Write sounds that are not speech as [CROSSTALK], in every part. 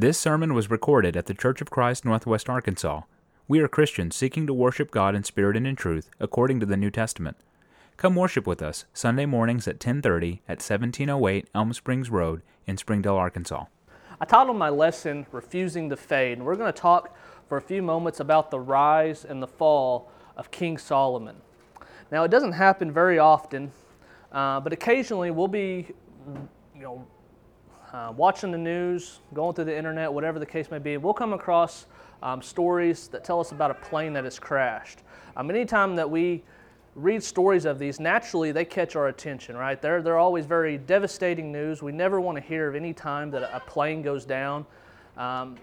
This sermon was recorded at the Church of Christ, Northwest Arkansas. We are Christians seeking to worship God in spirit and in truth, according to the New Testament. Come worship with us Sunday mornings at 10:30 at 1708 Elm Springs Road in Springdale, Arkansas. I titled my lesson Refusing to Fade, and we're going to talk for a few moments about the rise and the fall of King Solomon. Now, it doesn't happen very often, uh, but occasionally we'll be, you know, uh, watching the news, going through the internet, whatever the case may be, we'll come across um, stories that tell us about a plane that has crashed. Um, anytime that we read stories of these, naturally they catch our attention, right? They're, they're always very devastating news. We never want to hear of any time that a plane goes down. Um,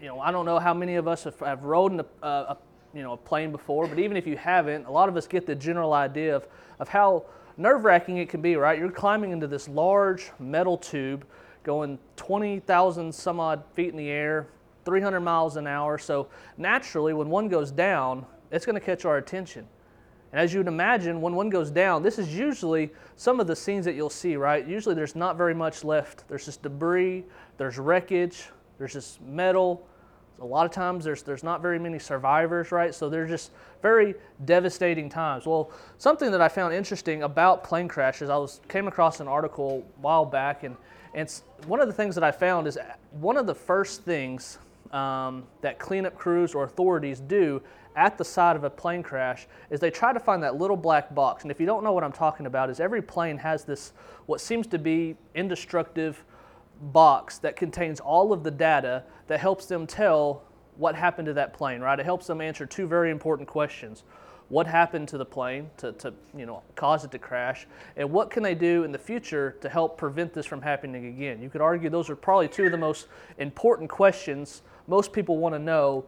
you know, I don't know how many of us have, have rode in a, a, you know, a plane before, but even if you haven't, a lot of us get the general idea of, of how nerve wracking it can be, right? You're climbing into this large metal tube going 20,000 some odd feet in the air, 300 miles an hour. So naturally, when one goes down, it's going to catch our attention. And as you would imagine, when one goes down, this is usually some of the scenes that you'll see, right? Usually there's not very much left. There's just debris, there's wreckage, there's just metal. A lot of times there's, there's not very many survivors, right? So they're just very devastating times. Well, something that I found interesting about plane crashes, I was came across an article a while back, and and one of the things that I found is one of the first things um, that cleanup crews or authorities do at the side of a plane crash is they try to find that little black box. And if you don't know what I'm talking about, is every plane has this what seems to be indestructible box that contains all of the data that helps them tell what happened to that plane, right? It helps them answer two very important questions what happened to the plane to, to you know, cause it to crash, and what can they do in the future to help prevent this from happening again. You could argue those are probably two of the most important questions most people want to know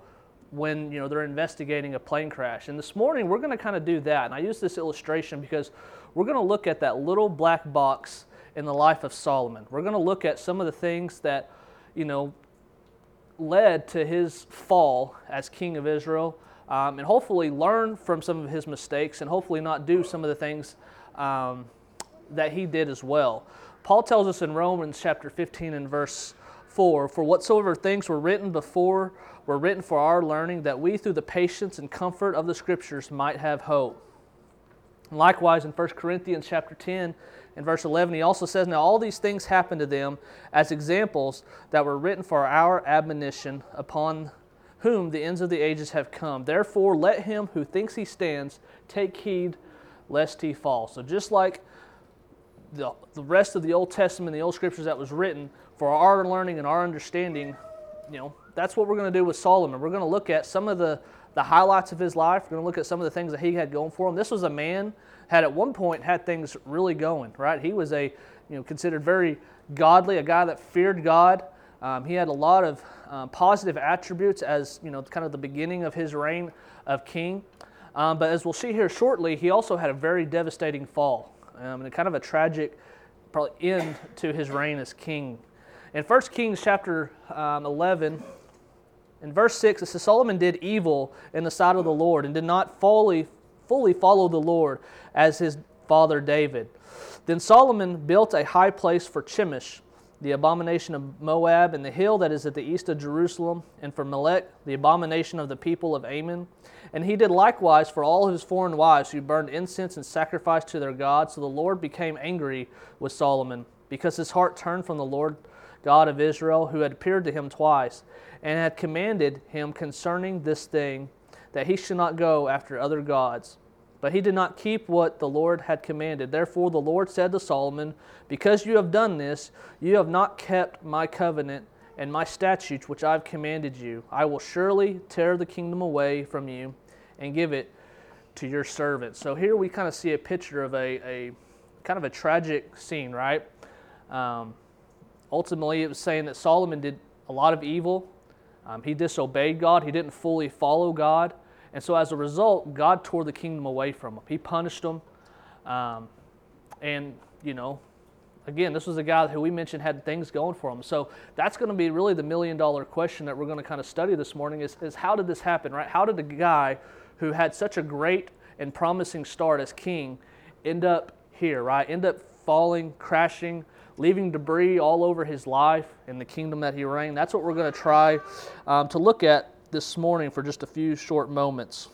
when you know they're investigating a plane crash. And this morning we're going to kind of do that. And I use this illustration because we're going to look at that little black box in the life of Solomon. We're going to look at some of the things that you know led to his fall as king of Israel um, and hopefully learn from some of his mistakes and hopefully not do some of the things um, that he did as well. Paul tells us in Romans chapter 15 and verse 4 For whatsoever things were written before were written for our learning, that we through the patience and comfort of the Scriptures might have hope. Likewise, in 1 Corinthians chapter 10 and verse 11, he also says, Now all these things happened to them as examples that were written for our admonition upon whom the ends of the ages have come. Therefore, let him who thinks he stands take heed lest he fall. So, just like the, the rest of the Old Testament, the Old Scriptures that was written for our learning and our understanding, you know, that's what we're going to do with Solomon. We're going to look at some of the, the highlights of his life. We're going to look at some of the things that he had going for him. This was a man had at one point had things really going, right? He was a, you know, considered very godly, a guy that feared God. Um, he had a lot of um, positive attributes as you know, kind of the beginning of his reign of king. Um, but as we'll see here shortly, he also had a very devastating fall um, and kind of a tragic, probably end to his reign as king. In 1 Kings chapter um, 11, in verse 6, it says Solomon did evil in the sight of the Lord and did not fully, fully follow the Lord as his father David. Then Solomon built a high place for Chemosh the abomination of Moab, and the hill that is at the east of Jerusalem, and for Molech, the abomination of the people of Ammon. And he did likewise for all his foreign wives who burned incense and sacrificed to their gods. So the Lord became angry with Solomon, because his heart turned from the Lord God of Israel, who had appeared to him twice, and had commanded him concerning this thing, that he should not go after other gods. But he did not keep what the Lord had commanded. Therefore the Lord said to Solomon, Because you have done this, you have not kept my covenant and my statutes which I have commanded you. I will surely tear the kingdom away from you and give it to your servants. So here we kind of see a picture of a, a kind of a tragic scene, right? Um, ultimately, it was saying that Solomon did a lot of evil. Um, he disobeyed God. He didn't fully follow God. And so as a result, God tore the kingdom away from him. He punished him. Um, and, you know, again, this was a guy who we mentioned had things going for him. So that's going to be really the million dollar question that we're going to kind of study this morning is, is how did this happen, right? How did a guy who had such a great and promising start as king end up here, right? End up falling, crashing, leaving debris all over his life and the kingdom that he reigned. That's what we're going to try um, to look at this morning for just a few short moments.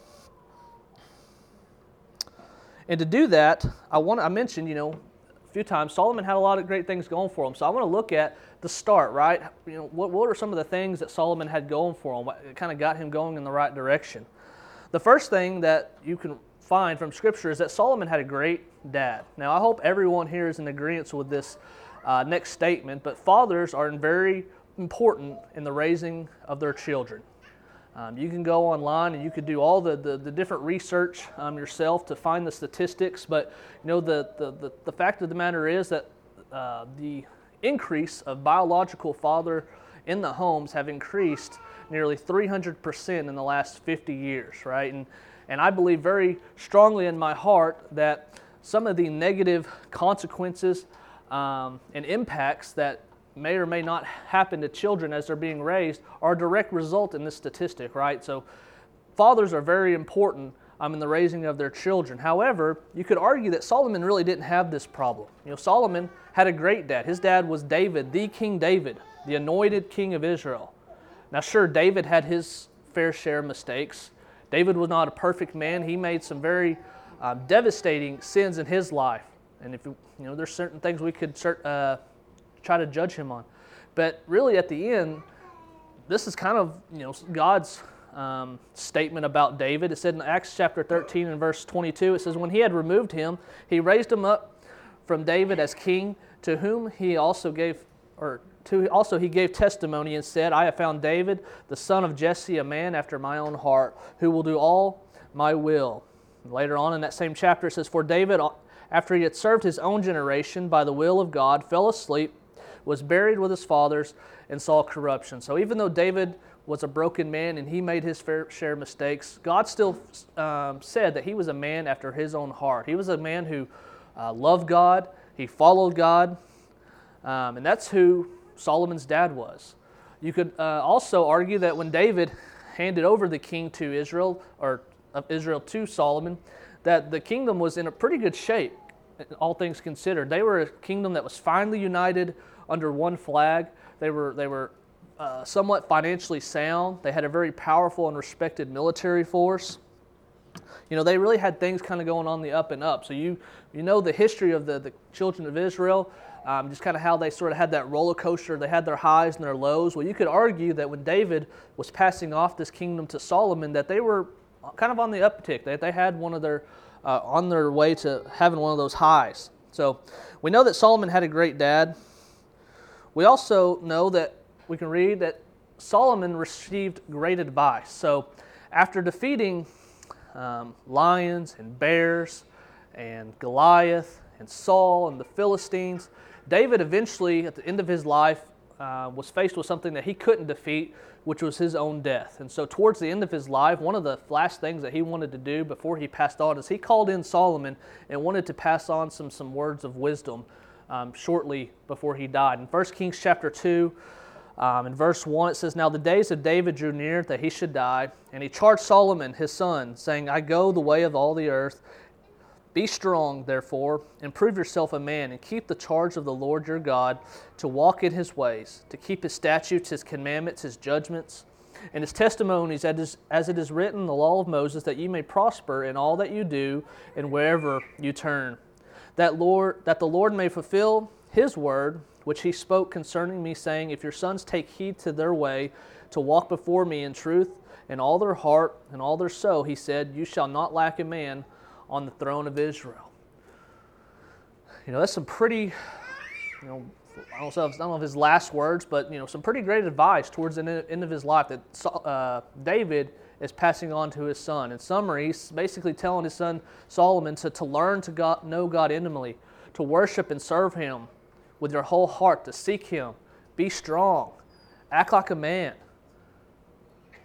And to do that, I want I mentioned, you know, a few times Solomon had a lot of great things going for him. So I want to look at the start, right? You know, what, what are some of the things that Solomon had going for him? What kind of got him going in the right direction? The first thing that you can find from Scripture is that Solomon had a great dad. Now, I hope everyone here is in agreement with this uh, next statement, but fathers are very important in the raising of their children. Um, you can go online and you could do all the, the, the different research um, yourself to find the statistics, but you know the, the, the, the fact of the matter is that uh, the increase of biological father in the homes have increased nearly 300% in the last 50 years, right? And, and I believe very strongly in my heart that some of the negative consequences um, and impacts that may or may not happen to children as they're being raised are a direct result in this statistic, right? So fathers are very important um, in the raising of their children. However, you could argue that Solomon really didn't have this problem. You know, Solomon had a great dad. His dad was David, the King David, the anointed king of Israel. Now, sure, David had his fair share of mistakes. David was not a perfect man. He made some very um, devastating sins in his life. And if you know, there's certain things we could uh, try to judge him on. But really, at the end, this is kind of you know God's um, statement about David. It said in Acts chapter 13 and verse 22, it says, When he had removed him, he raised him up from David as king, to whom he also gave, or to also he gave testimony and said, I have found David, the son of Jesse, a man after my own heart, who will do all my will. Later on in that same chapter, it says, For David, after he had served his own generation by the will of God, fell asleep was buried with his fathers, and saw corruption. So even though David was a broken man and he made his fair share of mistakes, God still um, said that he was a man after his own heart. He was a man who uh, loved God, he followed God, um, and that's who Solomon's dad was. You could uh, also argue that when David handed over the king to Israel, or of Israel to Solomon, that the kingdom was in a pretty good shape, all things considered. They were a kingdom that was finally united under one flag. They were, they were uh, somewhat financially sound. They had a very powerful and respected military force. You know, they really had things kind of going on the up and up. So you, you know the history of the, the children of Israel, um, just kind of how they sort of had that roller coaster. They had their highs and their lows. Well, you could argue that when David was passing off this kingdom to Solomon, that they were kind of on the uptick. That they had one of their, uh, on their way to having one of those highs. So we know that Solomon had a great dad. We also know that we can read that Solomon received great advice. So, after defeating um, lions and bears and Goliath and Saul and the Philistines, David eventually, at the end of his life, uh, was faced with something that he couldn't defeat, which was his own death. And so, towards the end of his life, one of the last things that he wanted to do before he passed on is he called in Solomon and wanted to pass on some, some words of wisdom um, shortly before he died. In 1 Kings chapter 2, um, in verse 1, it says, Now the days of David drew near that he should die, and he charged Solomon his son, saying, I go the way of all the earth. Be strong, therefore, and prove yourself a man, and keep the charge of the Lord your God, to walk in his ways, to keep his statutes, his commandments, his judgments, and his testimonies, as it is written in the law of Moses, that you may prosper in all that you do and wherever you turn. That Lord that the Lord may fulfill his word which he spoke concerning me saying if your sons take heed to their way to walk before me in truth in all their heart and all their soul he said you shall not lack a man on the throne of Israel you know that's some pretty you know I don't, know if, I don't know if his last words, but you know some pretty great advice towards the end of his life that uh, David is passing on to his son. In summary, he's basically telling his son Solomon to, to learn to God, know God intimately, to worship and serve him with your whole heart, to seek him, be strong, act like a man.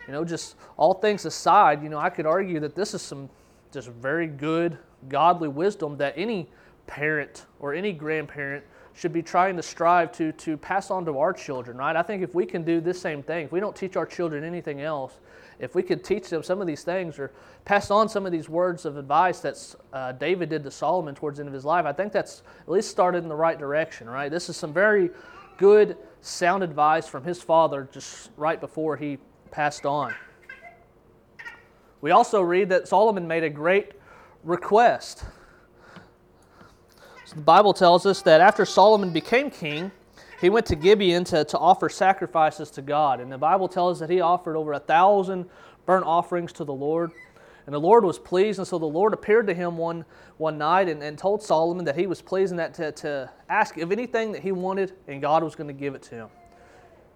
You know, just all things aside, you know, I could argue that this is some just very good, godly wisdom that any parent or any grandparent should be trying to strive to, to pass on to our children, right? I think if we can do this same thing, if we don't teach our children anything else, if we could teach them some of these things or pass on some of these words of advice that uh, David did to Solomon towards the end of his life, I think that's at least started in the right direction, right? This is some very good, sound advice from his father just right before he passed on. We also read that Solomon made a great request. So the Bible tells us that after Solomon became king, he went to Gibeon to, to offer sacrifices to God. And the Bible tells us that he offered over a thousand burnt offerings to the Lord. And the Lord was pleased, and so the Lord appeared to him one, one night and, and told Solomon that he was pleased and that to, to ask of anything that he wanted, and God was going to give it to him.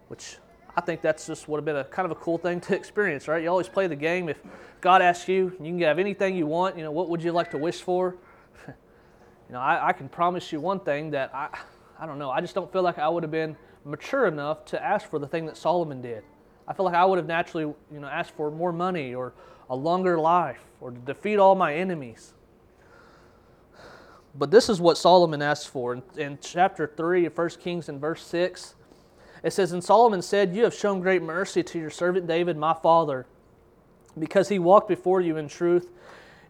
Which I think that's just what would have been a kind of a cool thing to [LAUGHS] experience, right? You always play the game. If God asks you, you can have anything you want. You know, what would you like to wish for? [LAUGHS] you know, I, I can promise you one thing that I, I don't know. I just don't feel like I would have been mature enough to ask for the thing that Solomon did. I feel like I would have naturally, you know, asked for more money or a longer life or to defeat all my enemies. But this is what Solomon asked for. In, in chapter 3 of 1 Kings in verse 6, it says, And Solomon said, You have shown great mercy to your servant David, my father, because he walked before you in truth,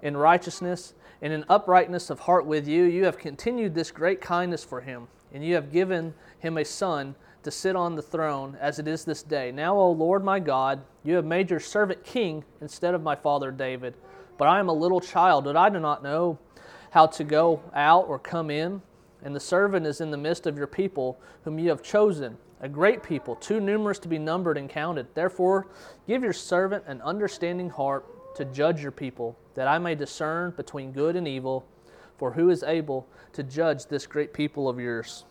in righteousness, and in uprightness of heart with you. You have continued this great kindness for him, and you have given him a son to sit on the throne as it is this day. Now, O Lord my God, you have made your servant king instead of my father David. But I am a little child, and I do not know how to go out or come in. And the servant is in the midst of your people, whom you have chosen, a great people, too numerous to be numbered and counted. Therefore, give your servant an understanding heart to judge your people, that I may discern between good and evil. For who is able to judge this great people of yours?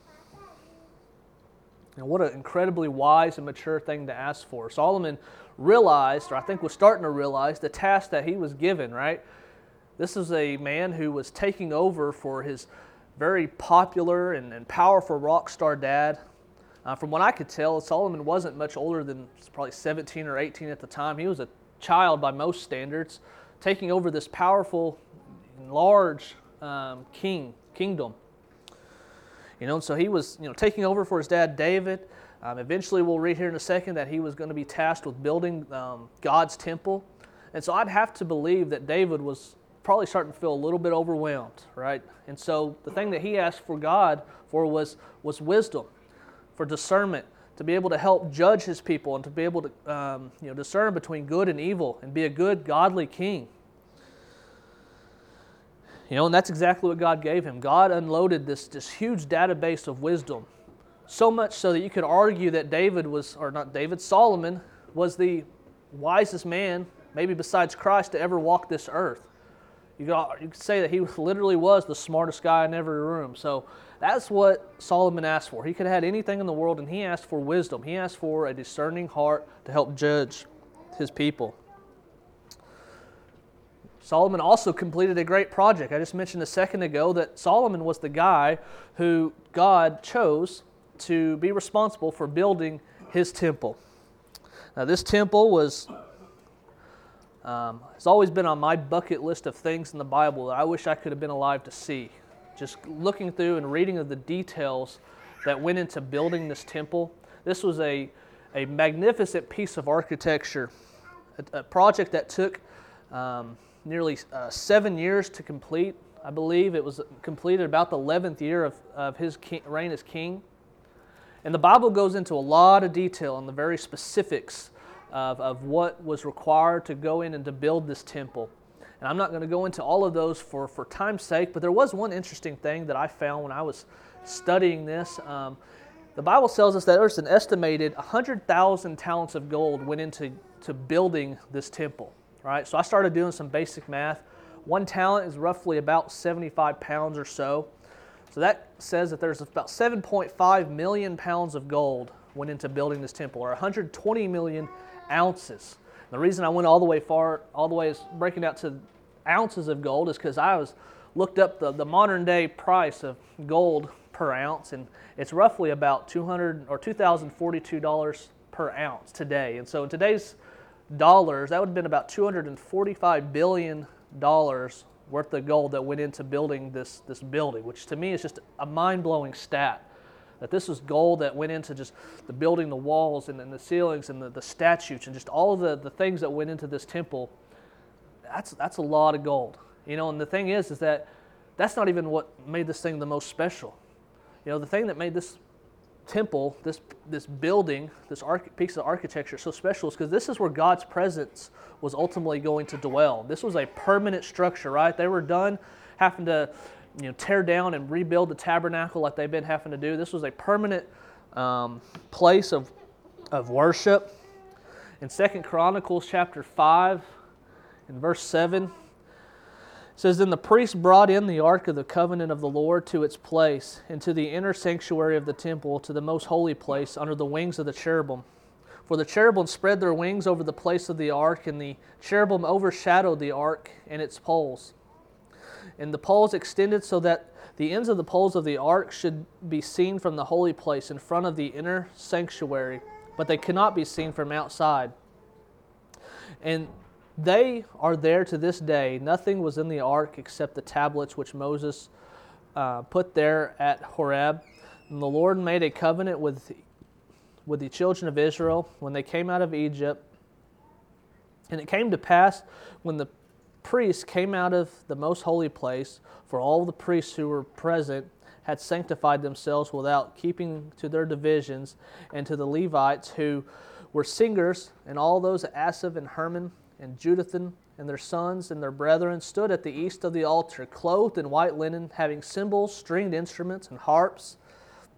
And what an incredibly wise and mature thing to ask for. Solomon realized, or I think was starting to realize, the task that he was given, right? This is a man who was taking over for his very popular and, and powerful rock star dad. Uh, from what I could tell, Solomon wasn't much older than probably 17 or 18 at the time. He was a child by most standards, taking over this powerful, large um, king kingdom. You know, so he was, you know, taking over for his dad David. Um, eventually, we'll read here in a second that he was going to be tasked with building um, God's temple. And so I'd have to believe that David was probably starting to feel a little bit overwhelmed, right? And so the thing that he asked for God for was, was wisdom, for discernment, to be able to help judge his people and to be able to um, you know, discern between good and evil and be a good, godly king. You know, and that's exactly what God gave him. God unloaded this, this huge database of wisdom. So much so that you could argue that David was, or not David, Solomon was the wisest man, maybe besides Christ, to ever walk this earth. You could, you could say that he [LAUGHS] literally was the smartest guy in every room. So that's what Solomon asked for. He could have had anything in the world, and he asked for wisdom. He asked for a discerning heart to help judge his people. Solomon also completed a great project. I just mentioned a second ago that Solomon was the guy who God chose to be responsible for building his temple. Now, this temple was um, it's always been on my bucket list of things in the Bible that I wish I could have been alive to see. Just looking through and reading of the details that went into building this temple. This was a, a magnificent piece of architecture, a, a project that took um, nearly uh, seven years to complete. I believe it was completed about the 11th year of, of his king, reign as king. And the Bible goes into a lot of detail on the very specifics of, of what was required to go in and to build this temple. And I'm not going to go into all of those for, for time's sake, but there was one interesting thing that I found when I was studying this. Um, the Bible tells us that there's an estimated 100,000 talents of gold went into to building this temple right? So I started doing some basic math. One talent is roughly about 75 pounds or so. So that says that there's about 7.5 million pounds of gold went into building this temple, or 120 million ounces. The reason I went all the way far, all the way is breaking out to ounces of gold, is because I was looked up the, the modern day price of gold per ounce, and it's roughly about 200 or 2,042 dollars per ounce today. And so in today's dollars, that would have been about $245 billion worth of gold that went into building this, this building, which to me is just a mind blowing stat. That this was gold that went into just the building, the walls, and, and the ceilings, and the, the and just all of the, the things that went into this temple. That's, that's a lot of gold. You know, and the thing is, is that that's not even what made this thing the most special. You know, the thing that made this temple, this, this building, this arch- piece of architecture so special is because this is where God's presence was ultimately going to dwell. This was a permanent structure, right? They were done having to you know, tear down and rebuild the tabernacle like they've been having to do. This was a permanent um, place of, of worship. In Second Chronicles chapter 5, in verse 7, says, Then the priest brought in the ark of the covenant of the Lord to its place, into the inner sanctuary of the temple, to the most holy place, under the wings of the cherubim. For the cherubim spread their wings over the place of the ark, and the cherubim overshadowed the ark and its poles. And the poles extended so that the ends of the poles of the ark should be seen from the holy place in front of the inner sanctuary, but they cannot be seen from outside. And they are there to this day. Nothing was in the ark except the tablets which Moses uh, put there at Horeb. And the Lord made a covenant with, with the children of Israel when they came out of Egypt. And it came to pass when the priests came out of the most holy place, for all the priests who were present had sanctified themselves without keeping to their divisions, and to the Levites who were singers, and all those Asaph and Herman and Jeduthun and their sons and their brethren stood at the east of the altar, clothed in white linen, having cymbals, stringed instruments, and harps,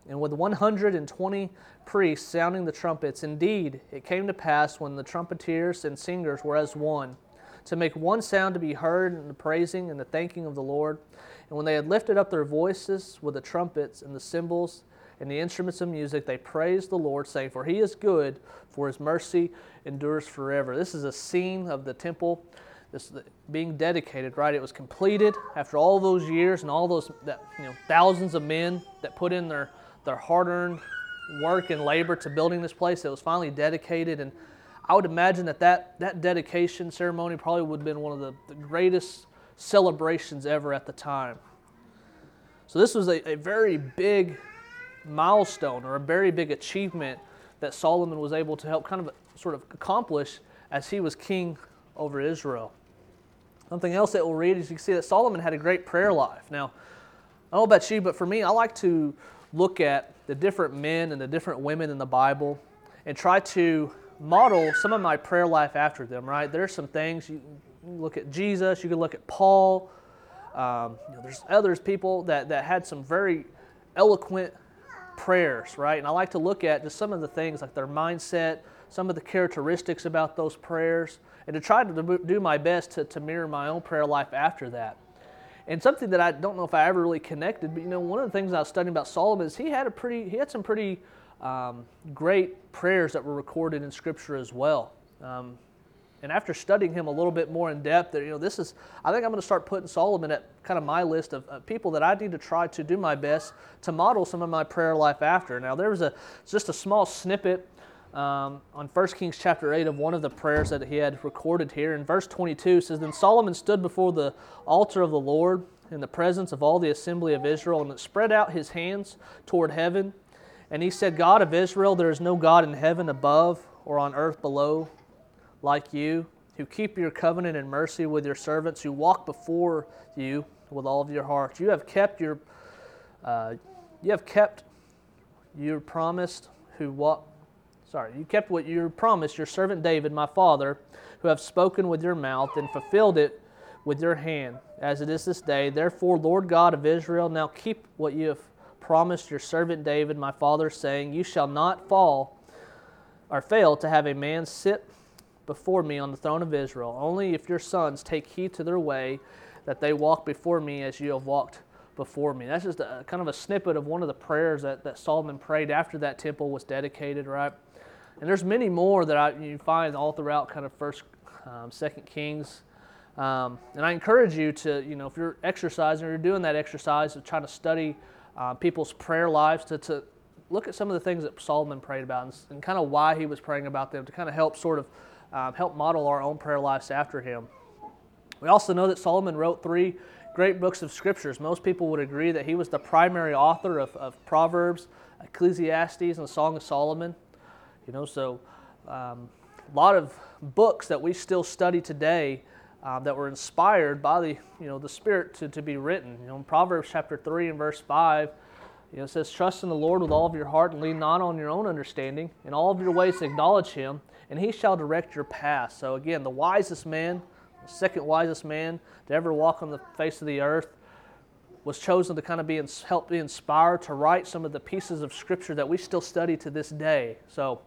and with 120 priests sounding the trumpets. Indeed, it came to pass when the trumpeters and singers were as one, to make one sound to be heard in the praising and the thanking of the Lord. And when they had lifted up their voices with the trumpets and the cymbals and the instruments of music, they praised the Lord, saying, For he is good, for his mercy endures forever. This is a scene of the temple this being dedicated, right? It was completed after all those years and all those that, you know thousands of men that put in their their hard-earned work and labor to building this place. It was finally dedicated, and I would imagine that that, that dedication ceremony probably would have been one of the, the greatest celebrations ever at the time. So this was a, a very big milestone or a very big achievement that Solomon was able to help kind of sort of accomplish as he was king over Israel. Something else that we'll read is you can see that Solomon had a great prayer life. Now, I don't know about you, but for me, I like to look at the different men and the different women in the Bible and try to model some of my prayer life after them, right? There's some things, you look at Jesus, you can look at Paul. Um, you know, there's others people that, that had some very eloquent prayers, right? And I like to look at just some of the things like their mindset, some of the characteristics about those prayers, and to try to do my best to, to mirror my own prayer life after that. And something that I don't know if I ever really connected, but you know, one of the things I was studying about Solomon is he had a pretty, he had some pretty um, great prayers that were recorded in Scripture as well. Um, and after studying him a little bit more in depth, you know, this is, I think I'm going to start putting Solomon at kind of my list of, people that I need to try to do my best to model some of my prayer life after. Now, there was a, just a small snippet um, on 1 Kings chapter 8 of one of the prayers that he had recorded here. In verse 22 says, Then Solomon stood before the altar of the Lord in the presence of all the assembly of Israel and spread out his hands toward heaven. And he said, God of Israel, there is no God in heaven above or on earth below like you, who keep your covenant and mercy with your servants, who walk before you with all of your heart. You have kept your, uh, you have kept your promised who walk. Sorry, you kept what you promised your servant David, my father, who have spoken with your mouth and fulfilled it with your hand, as it is this day. Therefore, Lord God of Israel, now keep what you have promised your servant David, my father, saying, You shall not fall or fail to have a man sit before me on the throne of Israel, only if your sons take heed to their way, that they walk before me as you have walked before me. That's just a, kind of a snippet of one of the prayers that, that Solomon prayed after that temple was dedicated, right? And there's many more that I, you find all throughout kind of First, um, Second Kings. Um, and I encourage you to, you know, if you're exercising or you're doing that exercise of trying to study uh, people's prayer lives, to, to look at some of the things that Solomon prayed about and, and kind of why he was praying about them to kind of help sort of um, help model our own prayer lives after him. We also know that Solomon wrote three great books of scriptures. Most people would agree that he was the primary author of, of Proverbs, Ecclesiastes and the Song of Solomon. You know, so um, a lot of books that we still study today um, that were inspired by the you know the Spirit to, to be written. You know, in Proverbs chapter three and verse five, you know, it says, "Trust in the Lord with all of your heart and lean not on your own understanding. In all of your ways acknowledge Him, and He shall direct your path." So again, the wisest man, the second wisest man to ever walk on the face of the earth, was chosen to kind of be help be inspired to write some of the pieces of Scripture that we still study to this day. So,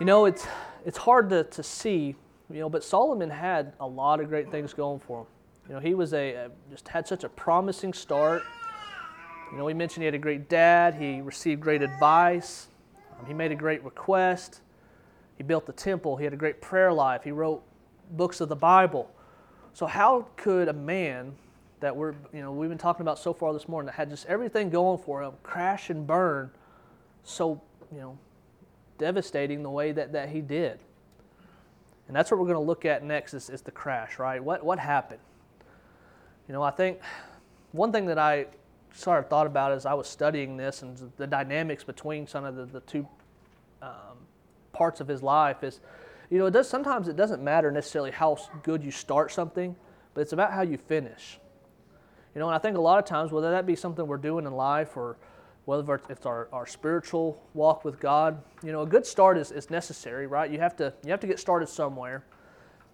you know, it's it's hard to, to see you know, but Solomon had a lot of great things going for him. You know, he was a, a just had such a promising start. You know, we mentioned he had a great dad. He received great advice. Um, he made a great request. He built the temple. He had a great prayer life. He wrote books of the Bible. So how could a man that we're you know we've been talking about so far this morning that had just everything going for him crash and burn so you know devastating the way that, that he did and that's what we're going to look at next is, is the crash, right? What, what happened? You know, I think one thing that I sort of thought about as I was studying this and the dynamics between some of the, the two um, parts of his life is, you know, it does sometimes it doesn't matter necessarily how good you start something, but it's about how you finish. You know, and I think a lot of times, whether that be something we're doing in life or whether it's our, our spiritual walk with God. You know, a good start is, is necessary, right? You have to you have to get started somewhere.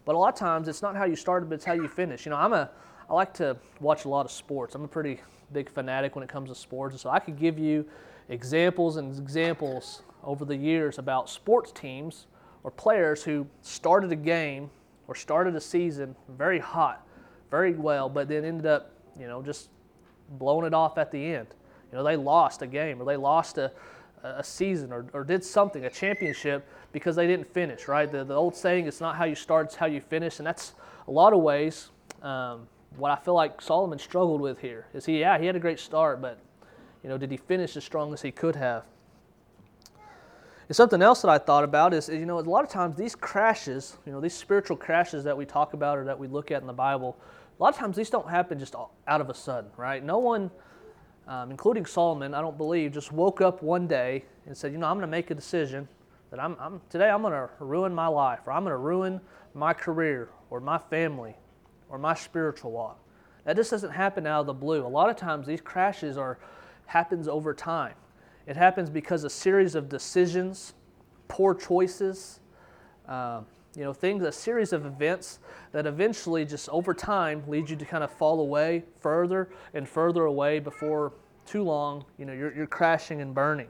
But a lot of times it's not how you started, but it's how you finish. You know, I'm a I like to watch a lot of sports. I'm a pretty big fanatic when it comes to sports, and so I could give you examples and examples over the years about sports teams or players who started a game or started a season very hot, very well, but then ended up, you know, just blowing it off at the end. You know, they lost a game or they lost a, a season or, or did something, a championship, because they didn't finish, right? The, the old saying, it's not how you start, it's how you finish. And that's a lot of ways um, what I feel like Solomon struggled with here. Is he, yeah, he had a great start, but, you know, did he finish as strong as he could have? And something else that I thought about is, you know, a lot of times these crashes, you know, these spiritual crashes that we talk about or that we look at in the Bible, a lot of times these don't happen just out of a sudden, right? No one um, including Solomon, I don't believe, just woke up one day and said, you know, I'm going to make a decision that I'm, I'm today I'm going to ruin my life, or I'm going to ruin my career, or my family, or my spiritual walk. That just doesn't happen out of the blue. A lot of times these crashes are happens over time. It happens because a series of decisions, poor choices, um, you know, things, a series of events that eventually just over time lead you to kind of fall away further and further away before too long, you know, you're, you're crashing and burning.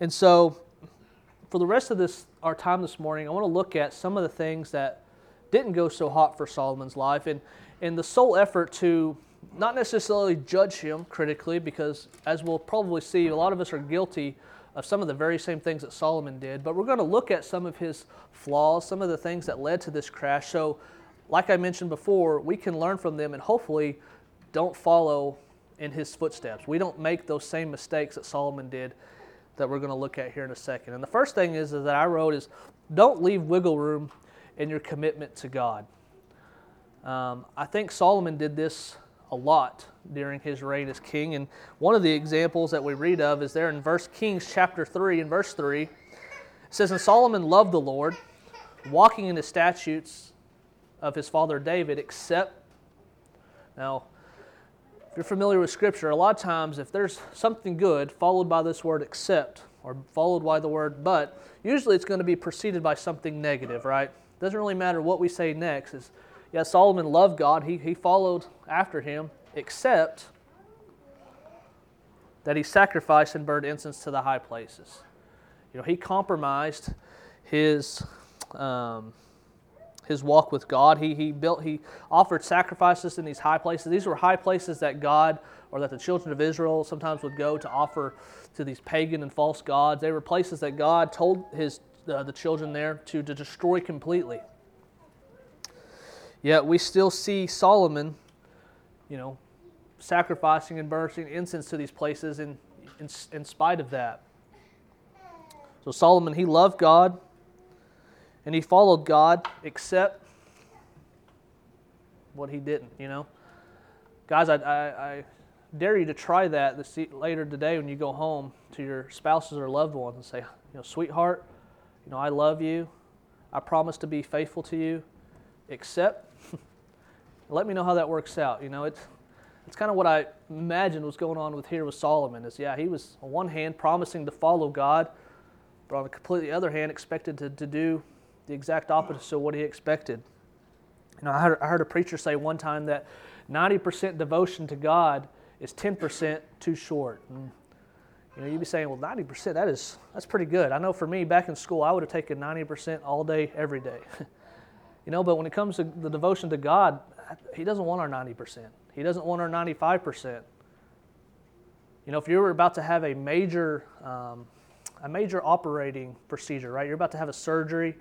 And so for the rest of this our time this morning, I want to look at some of the things that didn't go so hot for Solomon's life and, and the sole effort to not necessarily judge him critically, because as we'll probably see, a lot of us are guilty of some of the very same things that Solomon did. But we're going to look at some of his flaws, some of the things that led to this crash. So, like I mentioned before, we can learn from them and hopefully don't follow in his footsteps. We don't make those same mistakes that Solomon did that we're going to look at here in a second. And the first thing is, is that I wrote is don't leave wiggle room in your commitment to God. Um, I think Solomon did this a lot during his reign as king. And one of the examples that we read of is there in First Kings chapter 3 and verse 3. It says, And Solomon loved the Lord, walking in the statutes of his father David, except now if you're familiar with scripture, a lot of times if there's something good followed by this word except or followed by the word but, usually it's going to be preceded by something negative, right? Doesn't really matter what we say next. Is yeah, Solomon loved God. He, he followed after him, except that he sacrificed and burned incense to the high places. You know, he compromised his um, his walk with God. He, he built he offered sacrifices in these high places. These were high places that God or that the children of Israel sometimes would go to offer to these pagan and false gods. They were places that God told his uh, the children there to, to destroy completely. Yet we still see Solomon, you know, sacrificing and burning incense to these places in, in, in spite of that. So Solomon, he loved God and he followed God, except what he didn't, you know? Guys, I, I, I dare you to try that this, later today when you go home to your spouses or loved ones and say, you know, sweetheart, you know, I love you. I promise to be faithful to you, except let me know how that works out. You know, it's, it's kind of what I imagined was going on with here with Solomon is, yeah, he was on one hand promising to follow God, but on the completely other hand expected to, to do the exact opposite of what he expected. You know, I heard, I heard a preacher say one time that 90% devotion to God is 10% too short. And, you know, you'd be saying, well, 90%, that is, that's pretty good. I know for me, back in school, I would have taken 90% all day, every day. [LAUGHS] you know, but when it comes to the devotion to God, He doesn't want our 90%. He doesn't want our 95%. You know, if you were about to have a major, um, a major operating procedure, right? You're about to have a surgery,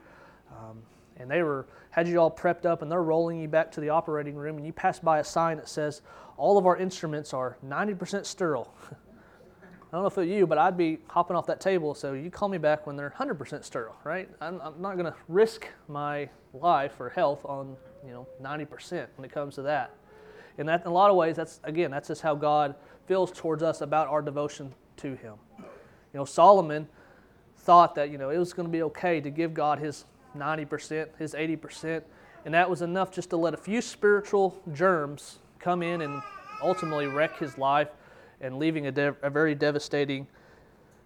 um, and they were had you all prepped up, and they're rolling you back to the operating room, and you pass by a sign that says all of our instruments are 90% sterile. [LAUGHS] I don't know if it's you, but I'd be hopping off that table. So you call me back when they're 100% sterile, right? I'm, I'm not going to risk my life or health on you know 90% when it comes to that. And that, in a lot of ways, that's again, that's just how God feels towards us about our devotion to Him. You know, Solomon thought that you know it was going to be okay to give God His 90%, His 80%, and that was enough just to let a few spiritual germs come in and ultimately wreck his life and leaving a, de- a very devastating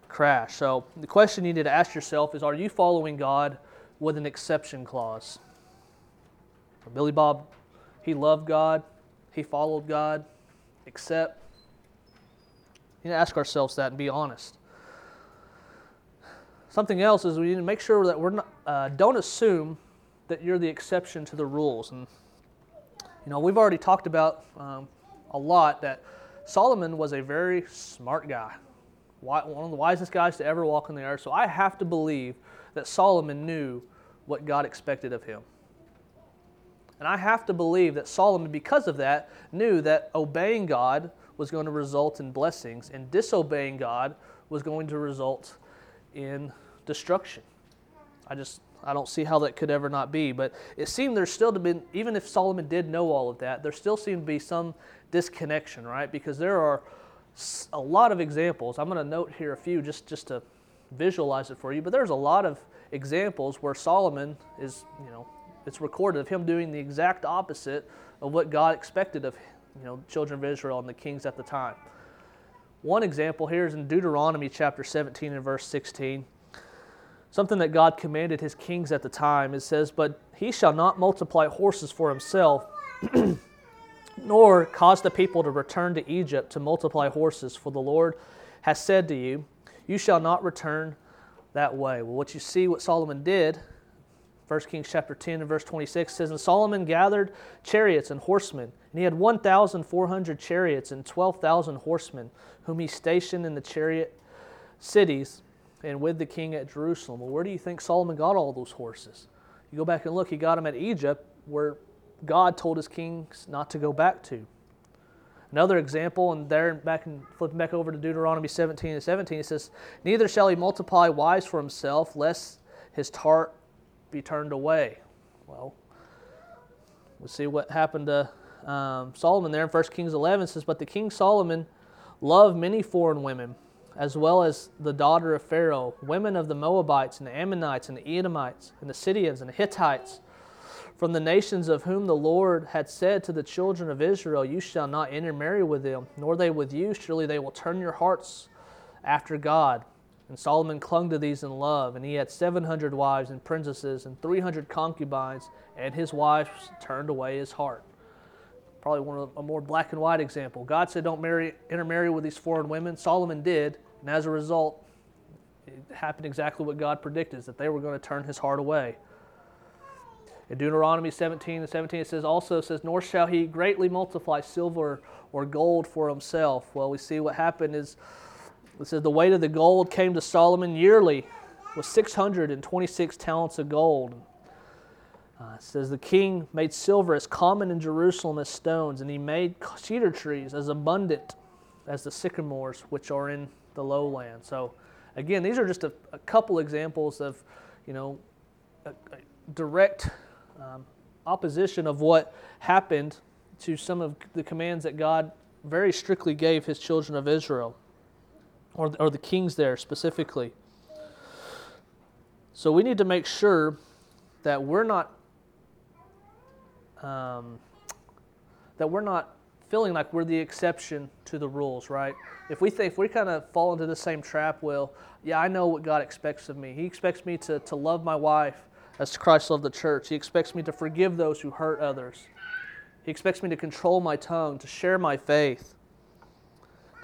crash. So the question you need to ask yourself is are you following God with an exception clause? Billy Bob, he loved God, he followed God, except you to ask ourselves that and be honest. Something else is we need to make sure that we're not, uh, don't assume that you're the exception to the rules. And you know, we've already talked about um, a lot that Solomon was a very smart guy, one of the wisest guys to ever walk on the earth. So I have to believe that Solomon knew what God expected of him. And I have to believe that Solomon, because of that, knew that obeying God was going to result in blessings and disobeying God was going to result in destruction. I just I don't see how that could ever not be. But it seemed there still to be, even if Solomon did know all of that, there still seemed to be some disconnection, right? Because there are a lot of examples. I'm going to note here a few just, just to visualize it for you. But there's a lot of examples where Solomon is, you know, it's recorded of him doing the exact opposite of what God expected of, you know, children of Israel and the kings at the time. One example here is in Deuteronomy chapter 17 and verse 16 something that God commanded his kings at the time. It says, But he shall not multiply horses for himself, [CLEARS THROAT] nor cause the people to return to Egypt to multiply horses, for the Lord has said to you, You shall not return that way. Well, what you see what Solomon did, 1 Kings chapter 10 and verse 26 says, And Solomon gathered chariots and horsemen, and he had 1,400 chariots and 12,000 horsemen, whom he stationed in the chariot cities and with the king at Jerusalem. Well, where do you think Solomon got all those horses? You go back and look, he got them at Egypt, where God told his kings not to go back to. Another example, and there back and flipping back over to Deuteronomy 17 and 17, it says, Neither shall he multiply wives for himself, lest his heart be turned away. Well, we'll see what happened to um, Solomon there in 1 Kings 11 says, But the king Solomon loved many foreign women as well as the daughter of Pharaoh, women of the Moabites and the Ammonites and the Edomites and the Sidonians and the Hittites, from the nations of whom the Lord had said to the children of Israel, You shall not intermarry with them, nor they with you. Surely they will turn your hearts after God. And Solomon clung to these in love, and he had 700 wives and princesses and 300 concubines, and his wives turned away his heart probably one of a more black and white example. God said, "Don't marry, intermarry with these foreign women." Solomon did, and as a result, it happened exactly what God predicted that they were going to turn his heart away. In Deuteronomy 17 and 17, it says also says, "Nor shall he greatly multiply silver or gold for himself." Well, we see what happened is it says the weight of the gold came to Solomon yearly was 626 talents of gold. Uh, it says the king made silver as common in Jerusalem as stones, and he made cedar trees as abundant as the sycamores which are in the lowland. So, again, these are just a, a couple examples of, you know, a, a direct um, opposition of what happened to some of the commands that God very strictly gave his children of Israel, or, or the kings there specifically. So we need to make sure that we're not um, that we're not feeling like we're the exception to the rules, right? If we think if we kind of fall into the same trap, well, yeah, I know what God expects of me. He expects me to, to love my wife as Christ loved the church. He expects me to forgive those who hurt others. He expects me to control my tongue, to share my faith,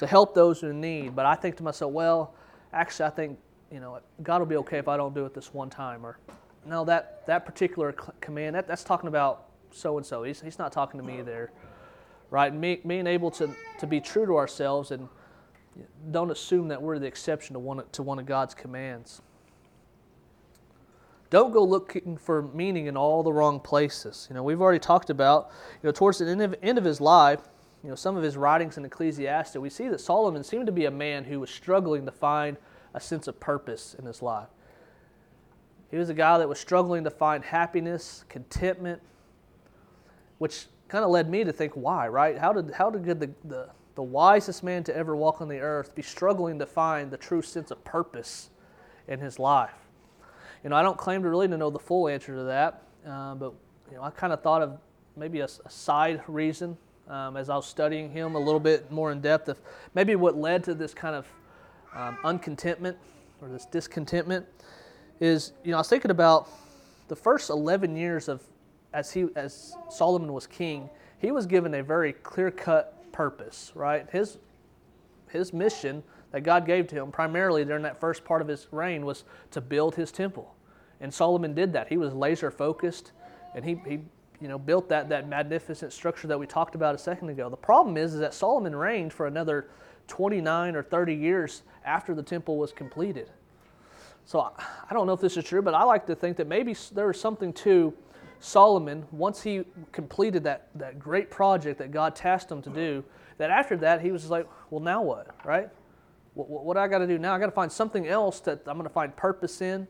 to help those in need. But I think to myself, well, actually, I think you know God will be okay if I don't do it this one time. Or no, that that particular command that, that's talking about so and so. He's he's not talking to me there, right? Me, being able to to be true to ourselves and don't assume that we're the exception to one to one of God's commands. Don't go looking for meaning in all the wrong places. You know, we've already talked about, you know, towards the end of, end of his life, you know, some of his writings in Ecclesiastes, we see that Solomon seemed to be a man who was struggling to find a sense of purpose in his life. He was a guy that was struggling to find happiness, contentment, which kind of led me to think, why, right? How did, how did the, the, the wisest man to ever walk on the earth be struggling to find the true sense of purpose in his life? You know, I don't claim to really to know the full answer to that, uh, but you know, I kind of thought of maybe a, a side reason um, as I was studying him a little bit more in depth of maybe what led to this kind of um, uncontentment or this discontentment is, you know, I was thinking about the first 11 years of as he as Solomon was king, he was given a very clear-cut purpose, right? His his mission that God gave to him, primarily during that first part of his reign, was to build his temple. And Solomon did that. He was laser focused, and he, he you know, built that, that magnificent structure that we talked about a second ago. The problem is, is that Solomon reigned for another 29 or 30 years after the temple was completed. So I don't know if this is true, but I like to think that maybe there was something to Solomon once he completed that, that great project that God tasked him to do. That after that, he was like, well, now what, right? What, what I got to do now? I got to find something else that I'm going to find purpose in.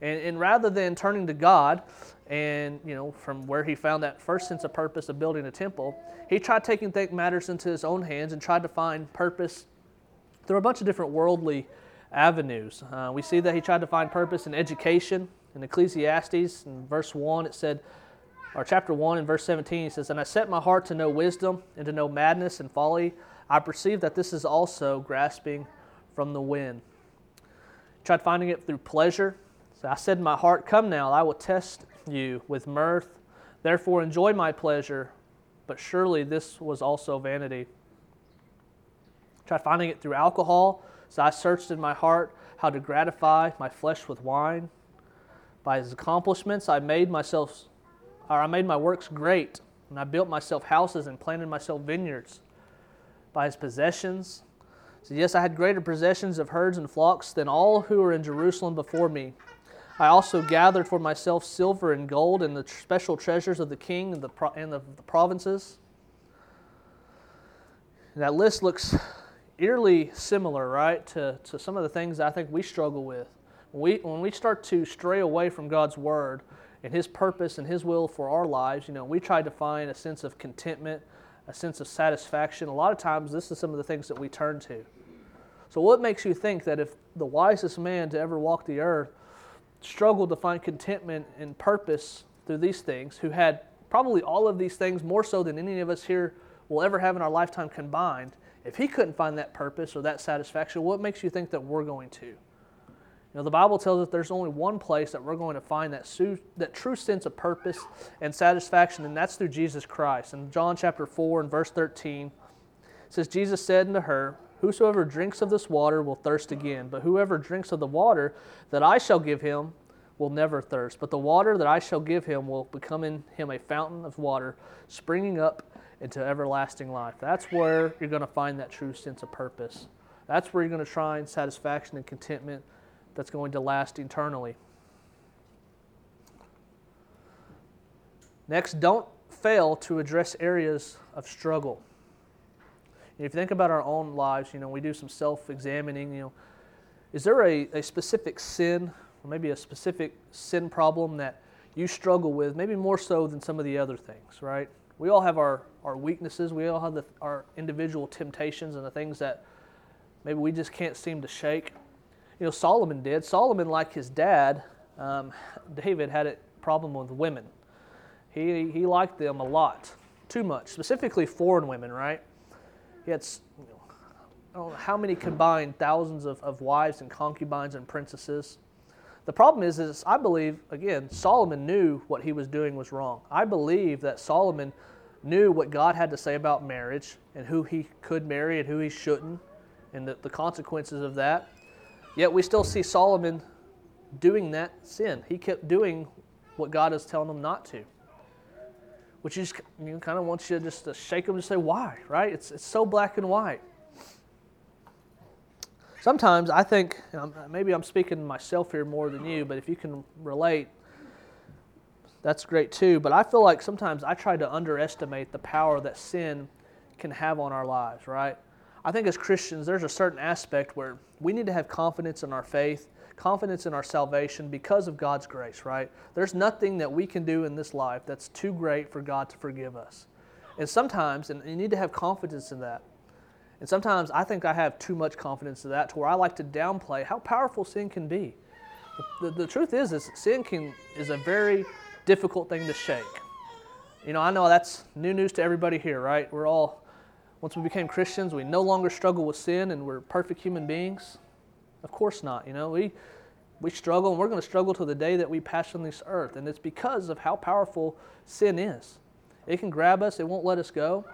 And, and rather than turning to God and, you know, from where he found that first sense of purpose of building a temple, he tried taking matters into his own hands and tried to find purpose through a bunch of different worldly avenues. Uh, we see that he tried to find purpose in education. In Ecclesiastes, in verse 1, it said, or chapter 1 and verse 17, he says, And I set my heart to know wisdom and to know madness and folly. I perceive that this is also grasping from the wind. Tried finding it through pleasure. So I said in my heart, Come now, I will test you with mirth. Therefore enjoy my pleasure. But surely this was also vanity. Tried finding it through alcohol. So I searched in my heart how to gratify my flesh with wine. By his accomplishments, I made myself, or I made my works great, and I built myself houses and planted myself vineyards. By his possessions, so, yes, I had greater possessions of herds and flocks than all who were in Jerusalem before me. I also gathered for myself silver and gold and the special treasures of the king and the, and the, the provinces. And that list looks eerily similar, right, to, to some of the things I think we struggle with. When we, when we start to stray away from God's word and His purpose and His will for our lives, you know, we try to find a sense of contentment a sense of satisfaction. A lot of times, this is some of the things that we turn to. So, what makes you think that if the wisest man to ever walk the earth struggled to find contentment and purpose through these things, who had probably all of these things more so than any of us here will ever have in our lifetime combined, if he couldn't find that purpose or that satisfaction, what makes you think that we're going to? You know, the Bible tells us there's only one place that we're going to find that, su- that true sense of purpose and satisfaction, and that's through Jesus Christ. In John chapter 4 and verse 13, it says, Jesus said unto her, Whosoever drinks of this water will thirst again, but whoever drinks of the water that I shall give him will never thirst. But the water that I shall give him will become in him a fountain of water, springing up into everlasting life. That's where you're going to find that true sense of purpose. That's where you're going to find satisfaction and contentment that's going to last eternally. Next, don't fail to address areas of struggle. If you think about our own lives, you know, we do some self examining, you know, is there a, a specific sin or maybe a specific sin problem that you struggle with, maybe more so than some of the other things, right? We all have our, our weaknesses, we all have the, our individual temptations and the things that maybe we just can't seem to shake. You know, Solomon did. Solomon, like his dad, um, David, had a problem with women. He, he liked them a lot, too much, specifically foreign women, right? He had, you know, I don't know how many combined thousands of, of wives and concubines and princesses. The problem is, is I believe, again, Solomon knew what he was doing was wrong. I believe that Solomon knew what God had to say about marriage and who he could marry and who he shouldn't and the, the consequences of that. Yet we still see Solomon doing that sin. He kept doing what God is telling him not to. Which you, just, you kind of wants you just to shake them and say, why, right? It's, it's so black and white. Sometimes I think, maybe I'm speaking myself here more than you, but if you can relate, that's great too. But I feel like sometimes I try to underestimate the power that sin can have on our lives, right? I think as Christians, there's a certain aspect where we need to have confidence in our faith, confidence in our salvation because of God's grace, right? There's nothing that we can do in this life that's too great for God to forgive us. And sometimes, and you need to have confidence in that. And sometimes I think I have too much confidence in that to where I like to downplay how powerful sin can be. The, the, truth is, is sin can, is a very difficult thing to shake. You know, I know that's new news to everybody here, right? We're all once we became Christians, we no longer struggle with sin and we're perfect human beings? Of course not. You know, we, we struggle and we're going to struggle to the day that we pass on this earth. And it's because of how powerful sin is. It can grab us, it won't let us go.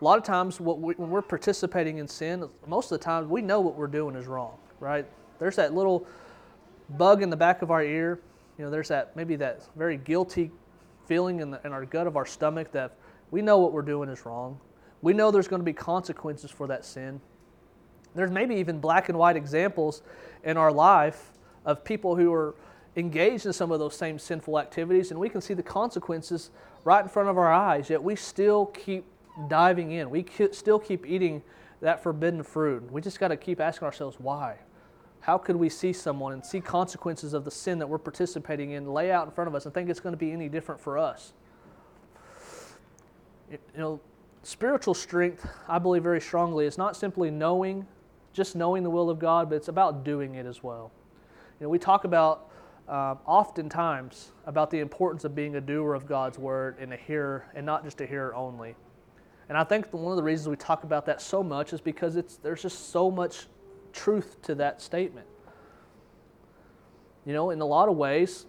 A lot of times, we, when we're participating in sin, most of the time we know what we're doing is wrong, right? There's that little bug in the back of our ear. You know, there's that maybe that very guilty feeling in, the, in our gut of our stomach that we know what we're doing is wrong. We know there's going to be consequences for that sin. There's maybe even black and white examples in our life of people who are engaged in some of those same sinful activities, and we can see the consequences right in front of our eyes, yet we still keep diving in. We still keep eating that forbidden fruit. We just got to keep asking ourselves why. How could we see someone and see consequences of the sin that we're participating in lay out in front of us and think it's going to be any different for us? You know, spiritual strength, I believe very strongly, is not simply knowing, just knowing the will of God, but it's about doing it as well. You know, we talk about uh, oftentimes about the importance of being a doer of God's word and a hearer, and not just a hearer only. And I think one of the reasons we talk about that so much is because it's, there's just so much truth to that statement. You know, in a lot of ways,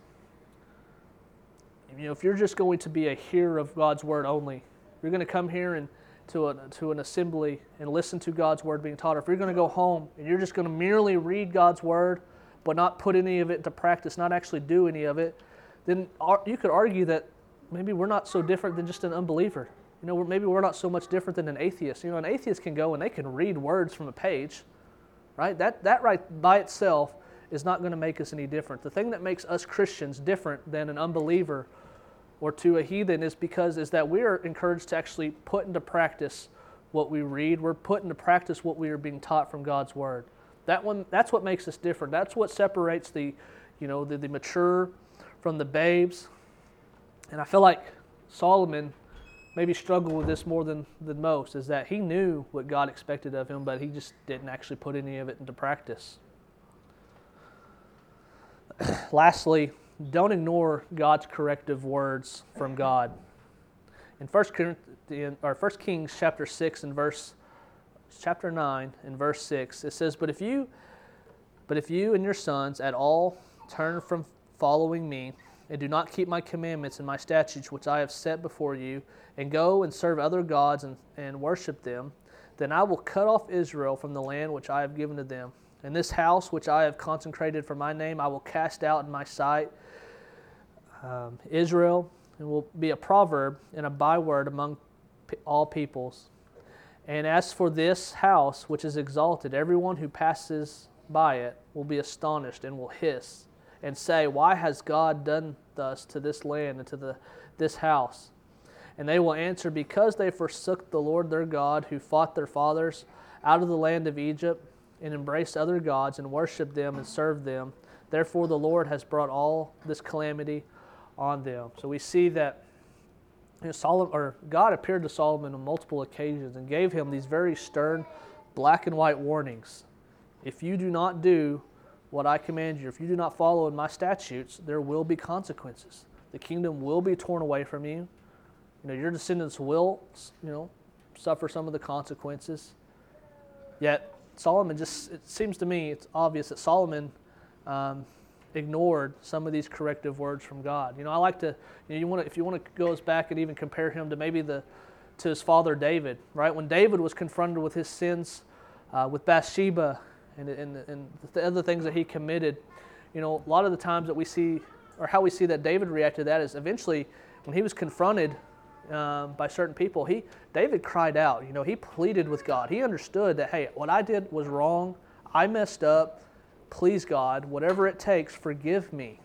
you know, if you're just going to be a hearer of God's word only, you're going to come here and to, a, to an assembly and listen to God's word being taught, or if you're going to go home and you're just going to merely read God's word but not put any of it into practice, not actually do any of it, then you could argue that maybe we're not so different than just an unbeliever. You know, maybe we're not so much different than an atheist. You know, an atheist can go and they can read words from a page, right? That, that right by itself is not going to make us any different. The thing that makes us Christians different than an unbeliever or to a heathen is because is that we are encouraged to actually put into practice what we read. We're put into practice what we are being taught from God's word. That one, that's what makes us different. That's what separates the, you know, the, the mature from the babes. And I feel like Solomon maybe struggled with this more than, than most, is that he knew what God expected of him, but he just didn't actually put any of it into practice. [CLEARS THROAT] Lastly, don't ignore God's corrective words from God. In 1 Corinthians, or 1 Kings chapter 6 and verse chapter 9 and verse 6, it says, But if you but if you and your sons at all turn from following me, and do not keep my commandments and my statutes which I have set before you, and go and serve other gods and, and worship them, then I will cut off Israel from the land which I have given to them. And this house which I have consecrated for my name I will cast out in my sight, um, Israel and will be a proverb and a byword among all peoples. And as for this house which is exalted, everyone who passes by it will be astonished and will hiss and say, Why has God done thus to this land and to the, this house? And they will answer, Because they forsook the Lord their God, who fought their fathers out of the land of Egypt, and embraced other gods, and worshipped them and served them. Therefore the Lord has brought all this calamity on them. So we see that you know, Solomon, or God appeared to Solomon on multiple occasions and gave him these very stern, black and white warnings. If you do not do what I command you, if you do not follow in my statutes, there will be consequences. The kingdom will be torn away from you. You know, your descendants will, you know, suffer some of the consequences. Yet Solomon just, it seems to me, it's obvious that Solomon um, ignored some of these corrective words from God. You know, I like to, you, know, you want to, if you want to go back and even compare him to maybe the, to his father David, right? When David was confronted with his sins uh, with Bathsheba and, and, and the other things that he committed, you know, a lot of the times that we see, or how we see that David reacted to that is eventually when he was confronted um, by certain people, he David cried out. You know, he pleaded with God. He understood that hey, what I did was wrong. I messed up. Please, God, whatever it takes, forgive me.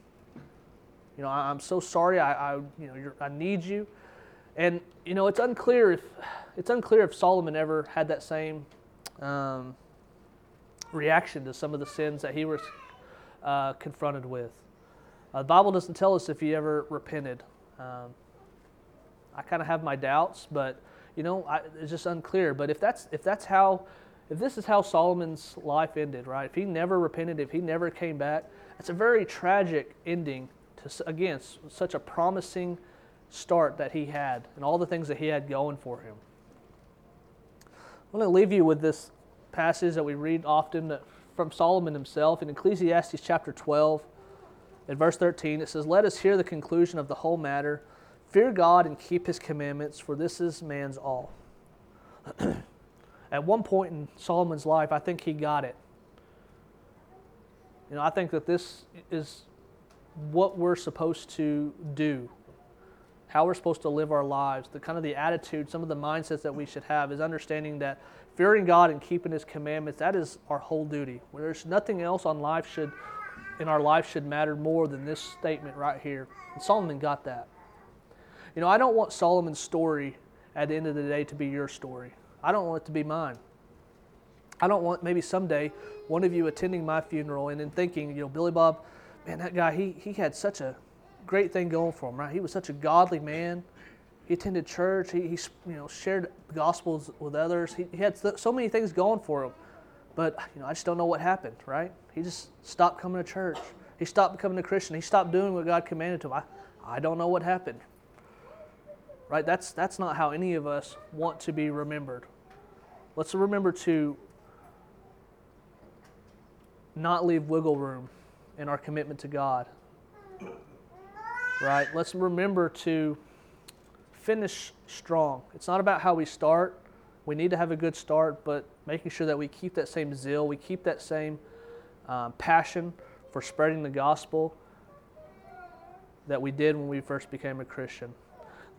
You know, I, am so sorry. I, I you know, I need you. And you know, it's unclear if it's unclear if Solomon ever had that same um, reaction to some of the sins that he was uh, confronted with. Uh, the Bible doesn't tell us if he ever repented. Um, I kind of have my doubts, but you know, I, it's just unclear. But if that's if that's how, if this is how Solomon's life ended, right? If he never repented, if he never came back, it's a very tragic ending to again such a promising start that he had and all the things that he had going for him. I'm going to leave you with this passage that we read often from Solomon himself in Ecclesiastes chapter 12. In verse 13, it says, Let us hear the conclusion of the whole matter. Fear God and keep his commandments, for this is man's all. [CLEARS THROAT] At one point in Solomon's life, I think he got it. You know, I think that this is what we're supposed to do, how we're supposed to live our lives, the kind of the attitude, some of the mindsets that we should have is understanding that fearing God and keeping his commandments, that is our whole duty. There's nothing else on life should in our life should matter more than this statement right here. And Solomon got that. You know, I don't want Solomon's story at the end of the day to be your story. I don't want it to be mine. I don't want maybe someday one of you attending my funeral and then thinking, you know, Billy Bob, man, that guy, he, he had such a great thing going for him, right? He was such a godly man. He attended church. He, he you know, shared the gospels with others. He, he had so many things going for him. But, you know, I just don't know what happened, right? He just stopped coming to church. He stopped becoming a Christian. He stopped doing what God commanded him. I, I don't know what happened right? That's, that's not how any of us want to be remembered. Let's remember to not leave wiggle room in our commitment to God. Right? Let's remember to finish strong. It's not about how we start. We need to have a good start, but making sure that we keep that same zeal, we keep that same um, passion for spreading the gospel that we did when we first became a Christian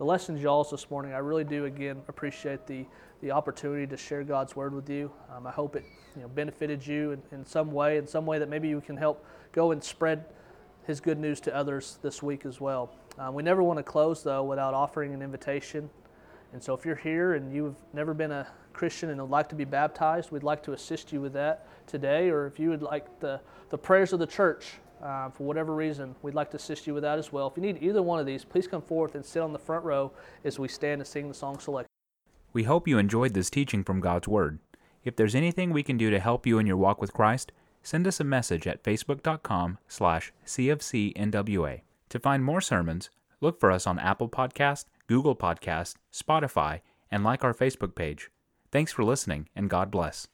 the lessons y'all's this morning. I really do again appreciate the the opportunity to share God's word with you. Um, I hope it you know benefited you in, in some way, in some way that maybe you can help go and spread His good news to others this week as well. Um, we never want to close though without offering an invitation. And so if you're here and you've never been a Christian and would like to be baptized, we'd like to assist you with that today. Or if you would like the, the prayers of the church uh, for whatever reason, we'd like to assist you with that as well. If you need either one of these, please come forth and sit on the front row as we stand and sing the song selection. We hope you enjoyed this teaching from God's Word. If there's anything we can do to help you in your walk with Christ, send us a message at facebook.com slash cfcnwa. To find more sermons, look for us on Apple Podcast, Google Podcast, Spotify, and like our Facebook page. Thanks for listening, and God bless.